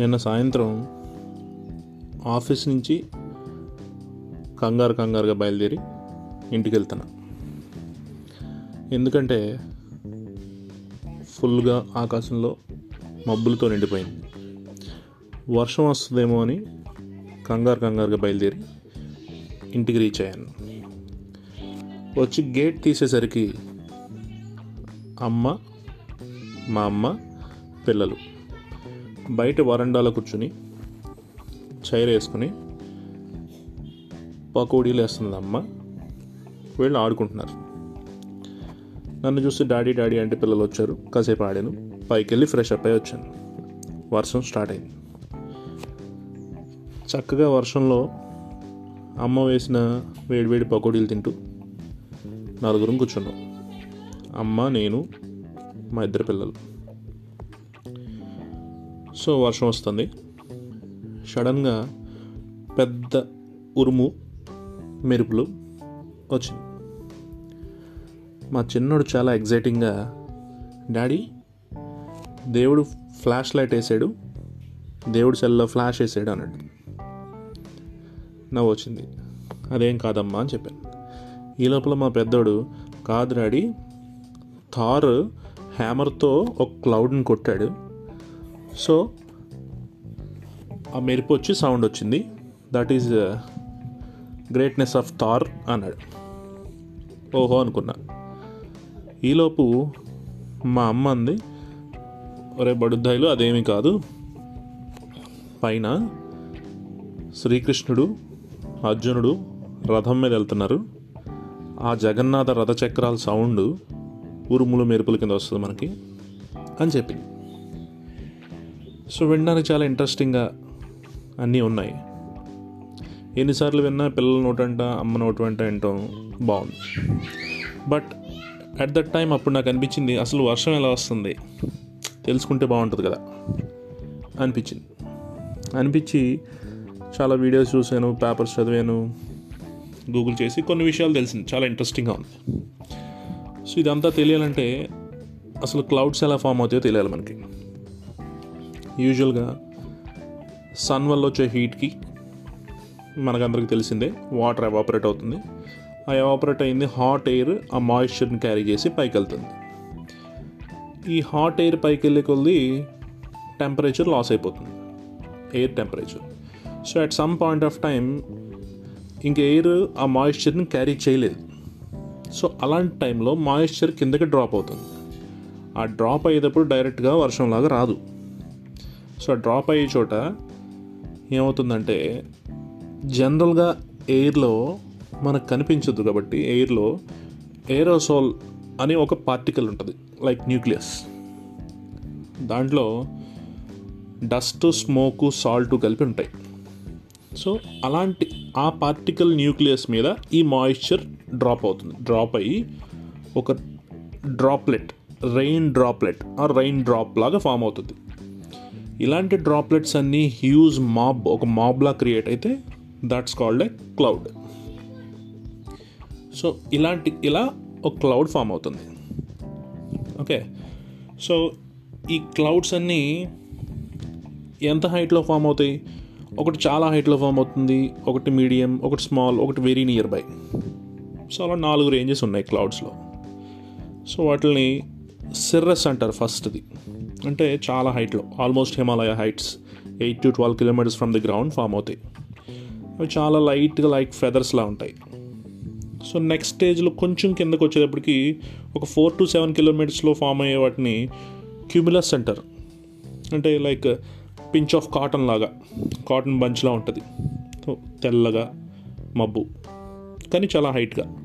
నిన్న సాయంత్రం ఆఫీస్ నుంచి కంగారు కంగారుగా బయలుదేరి ఇంటికి వెళ్తున్నా. ఎందుకంటే ఫుల్గా ఆకాశంలో మబ్బులతో నిండిపోయింది. వర్షం వస్తుందేమో అని కంగారు కంగారుగా బయలుదేరి ఇంటికి రీచ్ అయ్యాను. వచ్చి గేట్ తీసేసరికి అమ్మ మా అమ్మ పిల్లలు. బయట వరండాలో కూర్చుని చైర్ వేసుకుని పకోడీలు వేస్తుంది అమ్మ. వీళ్ళు ఆడుకుంటున్నారు. నన్ను చూసి డాడీ డాడీ అంటే పిల్లలు వచ్చారు. కాసేపు ఆడాను. పైకి వెళ్ళి ఫ్రెష్ అప్ అయి వచ్చాను. వర్షం స్టార్ట్ అయింది. చక్కగా వర్షంలో అమ్మ వేసిన వేడివేడి పకోడీలు తింటూ నలుగురం కూర్చున్నాం. అమ్మ నేను మా ఇద్దరు పిల్లలు. సో వర్షం వస్తుంది. సడన్గా పెద్ద ఉరుము మెరుపులు వచ్చింది. మా చిన్నోడు చాలా ఎగ్జైటింగ్గా డాడీ దేవుడు ఫ్లాష్ లైట్ వేసాడు దేవుడు సెల్లో ఫ్లాష్ వేసాడు అన్నాడు. నవ్వు వచ్చింది. అదేం కాదమ్మా అని చెప్పాను. ఈ లోపల మా పెద్దోడు కాదు డాడీ థార్ హ్యామర్తో ఒక క్లౌడ్ని కొట్టాడు. సో ఆ మెరుపు వచ్చి సౌండ్ వచ్చింది. That is greatness of Thor అన్నాడు. ఓహో అనుకున్నా. ఈలోపు మా అమ్మ అంది ఒరే బడుద్దాయిలు అదేమీ కాదు. పైన శ్రీకృష్ణుడు అర్జునుడు రథం మీద వెళ్తున్నారు. ఆ జగన్నాథ రథచక్రాల సౌండ్ ఉరుములు మెరుపుల కింద వస్తుంది మనకి అని చెప్పింది. సో వినడానికి చాలా ఇంట్రెస్టింగ్గా అన్నీ ఉన్నాయి. ఎన్నిసార్లు విన్నా పిల్లల నోటంట అమ్మ నోటంట వింటాం బాగుంది. బట్ అట్ దట్ టైం అప్పుడు నాకు అనిపించింది అసలు వర్షం ఎలా వస్తుంది? తెలుసుకుంటే బాగుంటుంది కదా? అనిపించింది. అనిపించి చాలా వీడియోస్ చూశాను పేపర్స్ చదివాను గూగుల్ చేసి కొన్ని విషయాలు తెలిసింది. చాలా ఇంట్రెస్టింగ్గా ఉంది. సో ఇదంతా తెలియాలంటే అసలు క్లౌడ్స్ ఎలా ఫామ్ అవుతాయో తెలియాలి మనకి. యూజువల్గా సన్ వల్ల వచ్చే హీట్కి మనకందరికి తెలిసిందే వాటర్ ఎవాపరేట్ అవుతుంది. ఆ ఎవాపరేట్ అయింది హాట్ ఎయిర్ ఆ మాయిశ్చర్ని క్యారీ చేసి పైకి వెళ్తుంది. ఈ హాట్ ఎయిర్ పైకి వెళ్ళే కొద్ది టెంపరేచర్ లాస్ అయిపోతుంది air temperature so at some point of time ఇంక ఎయిర్ ఆ మాయిశ్చర్ని క్యారీ చేయలేదు. సో అలాంటి టైంలో మాయిశ్చర్ కిందకి డ్రాప్ అవుతుంది. ఆ డ్రాప్ అయ్యేటప్పుడు డైరెక్ట్గా వర్షంలాగా రాదు. సో డ్రాప్ అయ్యే చోట ఏమవుతుందంటే జనరల్గా ఎయిర్లో మనకు కనిపించదు కాబట్టి ఎయిర్లో ఏరోసోల్ అని ఒక పార్టికల్ ఉంటుంది లైక్ న్యూక్లియస్. దాంట్లో డస్ట్ స్మోకు సాల్ట్ కలిపి ఉంటాయి. సో అలాంటి ఆ పార్టికల్ న్యూక్లియస్ మీద ఈ మాయిశ్చర్ డ్రాప్ అవుతుంది. డ్రాప్ అయ్యి ఒక డ్రాప్లెట్ రెయిన్ డ్రాప్లెట్ ఆ రెయిన్ డ్రాప్ లాగా ఫామ్ అవుతుంది. ఇలాంటి డ్రాప్లెట్స్ అన్నీ హ్యూజ్ మాబ్ ఒక మాబ్లా క్రియేట్ అయితే that's called a cloud so ఇలాంటి ఇలా ఒక క్లౌడ్ ఫామ్ అవుతుంది. ఓకే సో ఈ క్లౌడ్స్ అన్నీ ఎంత హైట్లో ఫామ్ అవుతాయి? ఒకటి చాలా హైట్లో ఫామ్ అవుతుంది ఒకటి మీడియం ఒకటి స్మాల్ ఒకటి వెరీ నియర్ బై సో అలా నాలుగు రేంజెస్ ఉన్నాయి క్లౌడ్స్లో సో వాటిని సిర్రస్ అంటారు ఫస్ట్ది అంటే చాలా హైట్లో almost Himalaya heights eight to twelve kilometres from the ground form అవుతాయి. అవి చాలా లైట్గా లైక్ ఫెదర్స్లా ఉంటాయి. సో నెక్స్ట్ స్టేజ్లో కొంచెం కిందకు వచ్చేటప్పటికి ఒక ఫోర్ టు సెవెన్ కిలోమీటర్స్లో ఫామ్ అయ్యే వాటిని క్యూమిలస్ సెంటర్ అంటే లైక్ పించ్ ఆఫ్ కాటన్ లాగా కాటన్ బంచ్లా ఉంటుంది. తెల్లగా మబ్బు కానీ చాలా హైట్గా.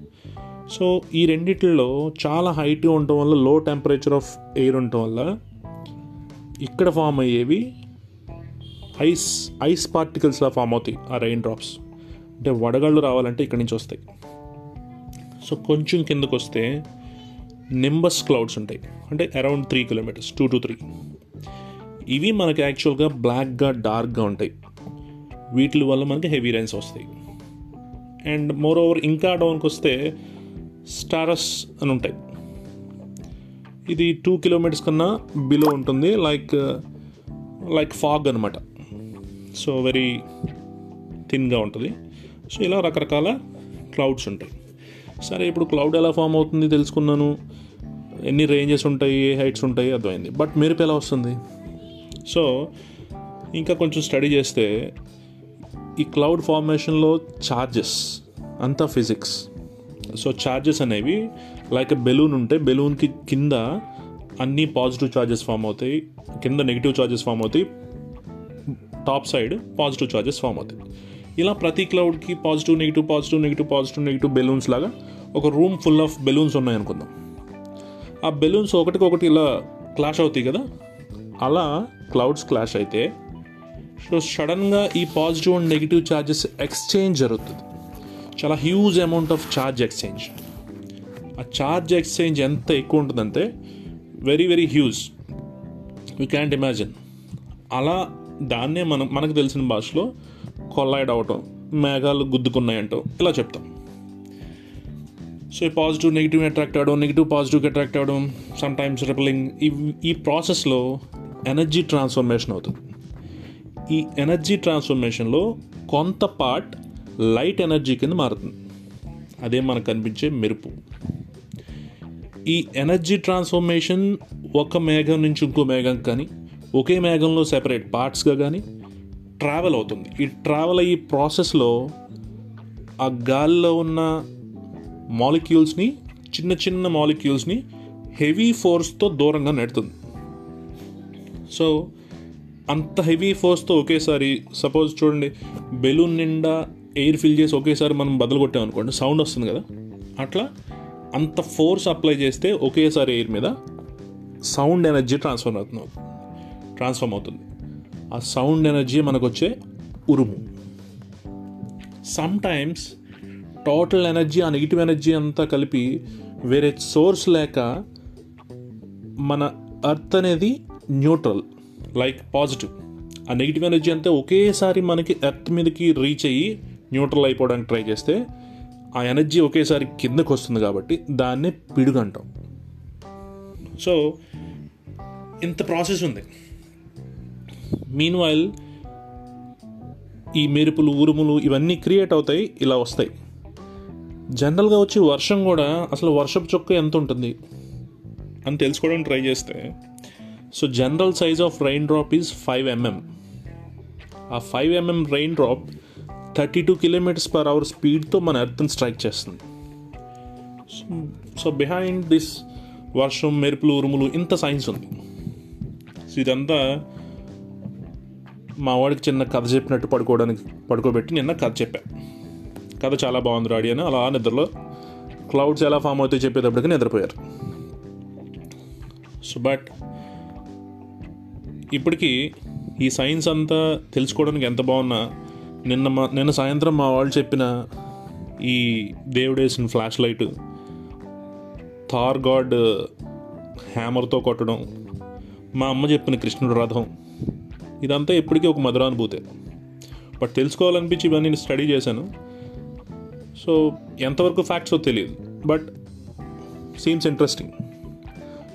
సో ఈ రెండిట్లో చాలా హైట్గా ఉండటం వల్ల లో టెంపరేచర్ ఆఫ్ ఎయిర్ ఉండటం వల్ల ఇక్కడ ఫామ్ అయ్యేవి ఐస్ ఐస్ పార్టికల్స్లా ఫామ్ అవుతాయి ఆ రెయిన్ డ్రాప్స్ అంటే వడగళ్ళు రావాలంటే ఇక్కడి నుంచి వస్తాయి. సో కొంచెం కిందకు వస్తే నింబస్ క్లౌడ్స్ ఉంటాయి. అంటే around three kilometres two to three ఇవి మనకి యాక్చువల్గా బ్లాక్గా డార్క్గా ఉంటాయి. వీటి వల్ల మనకి హెవీ రైన్స్ వస్తాయి. అండ్ మోర్ ఓవర్ ఇంకా డౌన్కి వస్తే స్టారస్ అని ఉంటాయి. ఇది టూ కిలోమీటర్స్ కన్నా బిలో ఉంటుంది. లైక్ లైక్ ఫాగ్ అనమాట సో వెరీ థిన్గా ఉంటుంది. సో ఇలా రకరకాల క్లౌడ్స్ ఉంటాయి. సరే ఇప్పుడు క్లౌడ్ ఎలా ఫామ్ అవుతుంది తెలుసుకున్నాను. ఎన్ని రేంజెస్ ఉంటాయి ఏ హైట్స్ ఉంటాయి అర్థమైంది. బట్ మెరుపు ఎలా వస్తుంది? సో ఇంకా కొంచెం స్టడీ చేస్తే ఈ క్లౌడ్ ఫార్మేషన్లో ఛార్జెస్ అంతా ఫిజిక్స్ సో ఛార్జెస్ అనేవి లైక్ బెలూన్ ఉంటే బెలూన్కి కింద అన్ని పాజిటివ్ ఛార్జెస్ ఫామ్ అవుతాయి. కింద నెగిటివ్ ఛార్జెస్ ఫామ్ అవుతాయి. Top side positive charges form అవుతాయి. ఇలా ప్రతి క్లౌడ్కి positive negative positive negative positive negative balloons లాగా ఒక రూమ్ ఫుల్ ఆఫ్ బెలూన్స్ ఉన్నాయనుకుందాం ఆ బెలూన్స్ ఒకటికొకటి ఇలా క్లాష్ అవుతాయి కదా? అలా క్లౌడ్స్ క్లాష్ అయితే సో సడన్గా ఈ positive and negative charges exchange జరుగుతుంది. చాలా huge amount of charge exchange ఆ ఛార్జ్ ఎక్స్చేంజ్ ఎంత ఎక్కువ ఉంటుందంటే very very huge you can't imagine అలా దాన్నే మనం మనకు తెలిసిన భాషలో కొల్లాయిడ్ అవటం మేఘాలు గుద్దుకున్నాయంటో. ఇలా చెప్తాం. సో పాజిటివ్ నెగిటివ్ అట్రాక్ట్ అవ్వడం నెగిటివ్ పాజిటివ్కి అట్రాక్ట్ అవ్వడం సమ్ టైమ్స్ రిపలింగ్ ఈ ఈ ప్రాసెస్లో ఎనర్జీ ట్రాన్స్ఫర్మేషన్ అవుతుంది. ఈ ఎనర్జీ ట్రాన్స్ఫర్మేషన్లో కొంత పార్ట్ లైట్ ఎనర్జీ కింద మారుతుంది. అదే మనకు కనిపించే మెరుపు. ఈ ఎనర్జీ ట్రాన్స్ఫర్మేషన్ ఒక మేఘం నుంచి ఇంకో మేఘం కానీ ఒకే మేఘంలో సెపరేట్ పార్ట్స్గా కానీ ట్రావెల్ అవుతుంది. ఈ ట్రావెల్ అయ్యే ప్రాసెస్లో ఆ గాల్లో ఉన్న మాలిక్యూల్స్ని చిన్న చిన్న మాలిక్యూల్స్ని హెవీ ఫోర్స్తో దూరంగా నెడుతుంది. సో అంత హెవీ ఫోర్స్తో ఒకేసారి సపోజ్ చూడండి బెలూన్ నిండా ఎయిర్ ఫిల్ చేసి ఒకేసారి మనం బదులు కొట్టాం అనుకోండి సౌండ్ వస్తుంది కదా. అట్లా అంత ఫోర్స్ అప్లై చేస్తే ఒకేసారి ఎయిర్ మీద సౌండ్ ఎనర్జీ ట్రాన్స్ఫర్ అవుతుంది. ట్రాన్స్ఫార్మ్ అవుతుంది. ఆ సౌండ్ ఎనర్జీ మనకు వచ్చే ఉరుము. సమ్ టైమ్స్ టోటల్ ఎనర్జీ ఆ నెగిటివ్ ఎనర్జీ అంతా కలిపి వేరే సోర్స్ లేక మన అర్త్ అనేది న్యూట్రల్ లైక్ పాజిటివ్ ఆ నెగిటివ్ ఎనర్జీ అంతా ఒకేసారి మనకి ఎర్త్ మీదకి రీచ్ అయ్యి న్యూట్రల్ అయిపోవడానికి ట్రై చేస్తే ఆ ఎనర్జీ ఒకేసారి కిందకు వస్తుంది కాబట్టి దాన్నే పిడుగంటాం సో ఇంత ప్రాసెస్ ఉంది. మీన్ వైల్ ఈ మెరుపులు ఉరుములు ఇవన్నీ క్రియేట్ అవుతాయి ఇలా వస్తాయి. జనరల్గా వచ్చి వర్షం కూడా అసలు వర్షపు చొక్క ఎంత ఉంటుంది అని తెలుసుకోవడానికి ట్రై చేస్తే so general size of rain drop is five mm ఆ five mm rain drop thirty two kilometres per hour స్పీడ్తో మన ఎర్త్ని స్ట్రైక్ చేస్తుంది. సో బిహైండ్ దిస్ వర్షం మెరుపులు ఉరుములు ఇంత సైన్స్ ఉంది. సో ఇదంతా మా వాడికి చిన్న కథ చెప్పినట్టు పడుకోవడానికి పడుకోబెట్టి నిన్న కథ చెప్పాను కథ చాలా బాగుంది రాడి అని అలా నిద్రలో క్లౌడ్స్ ఎలా ఫామ్ అవుతాయి చెప్పేటప్పటికి నిద్రపోయారు. సో బట్ ఇప్పటికీ ఈ సైన్స్ అంతా తెలుసుకోవడానికి ఎంత బాగున్నా నిన్న మా నిన్న సాయంత్రం మా వాళ్ళు చెప్పిన ఈ దేవుడేసిన ఫ్లాష్ లైట్ థార్ గాడ్ హ్యామర్తో కొట్టడం మా అమ్మ చెప్పిన కృష్ణుడు రథం ఇదంతా ఎప్పటికీ ఒక మధురానుభూతే. బట్ తెలుసుకోవాలనిపించి ఇవన్నీ నేను స్టడీ చేశాను. సో ఎంతవరకు ఫ్యాక్ట్స్ తెలియదు. But seems interesting.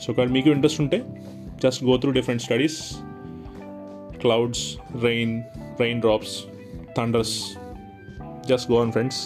సో ఒకవేళ మీకు ఇంట్రెస్ట్ ఉంటే just go through different studies clouds rain rain drops. Thunders just go on friends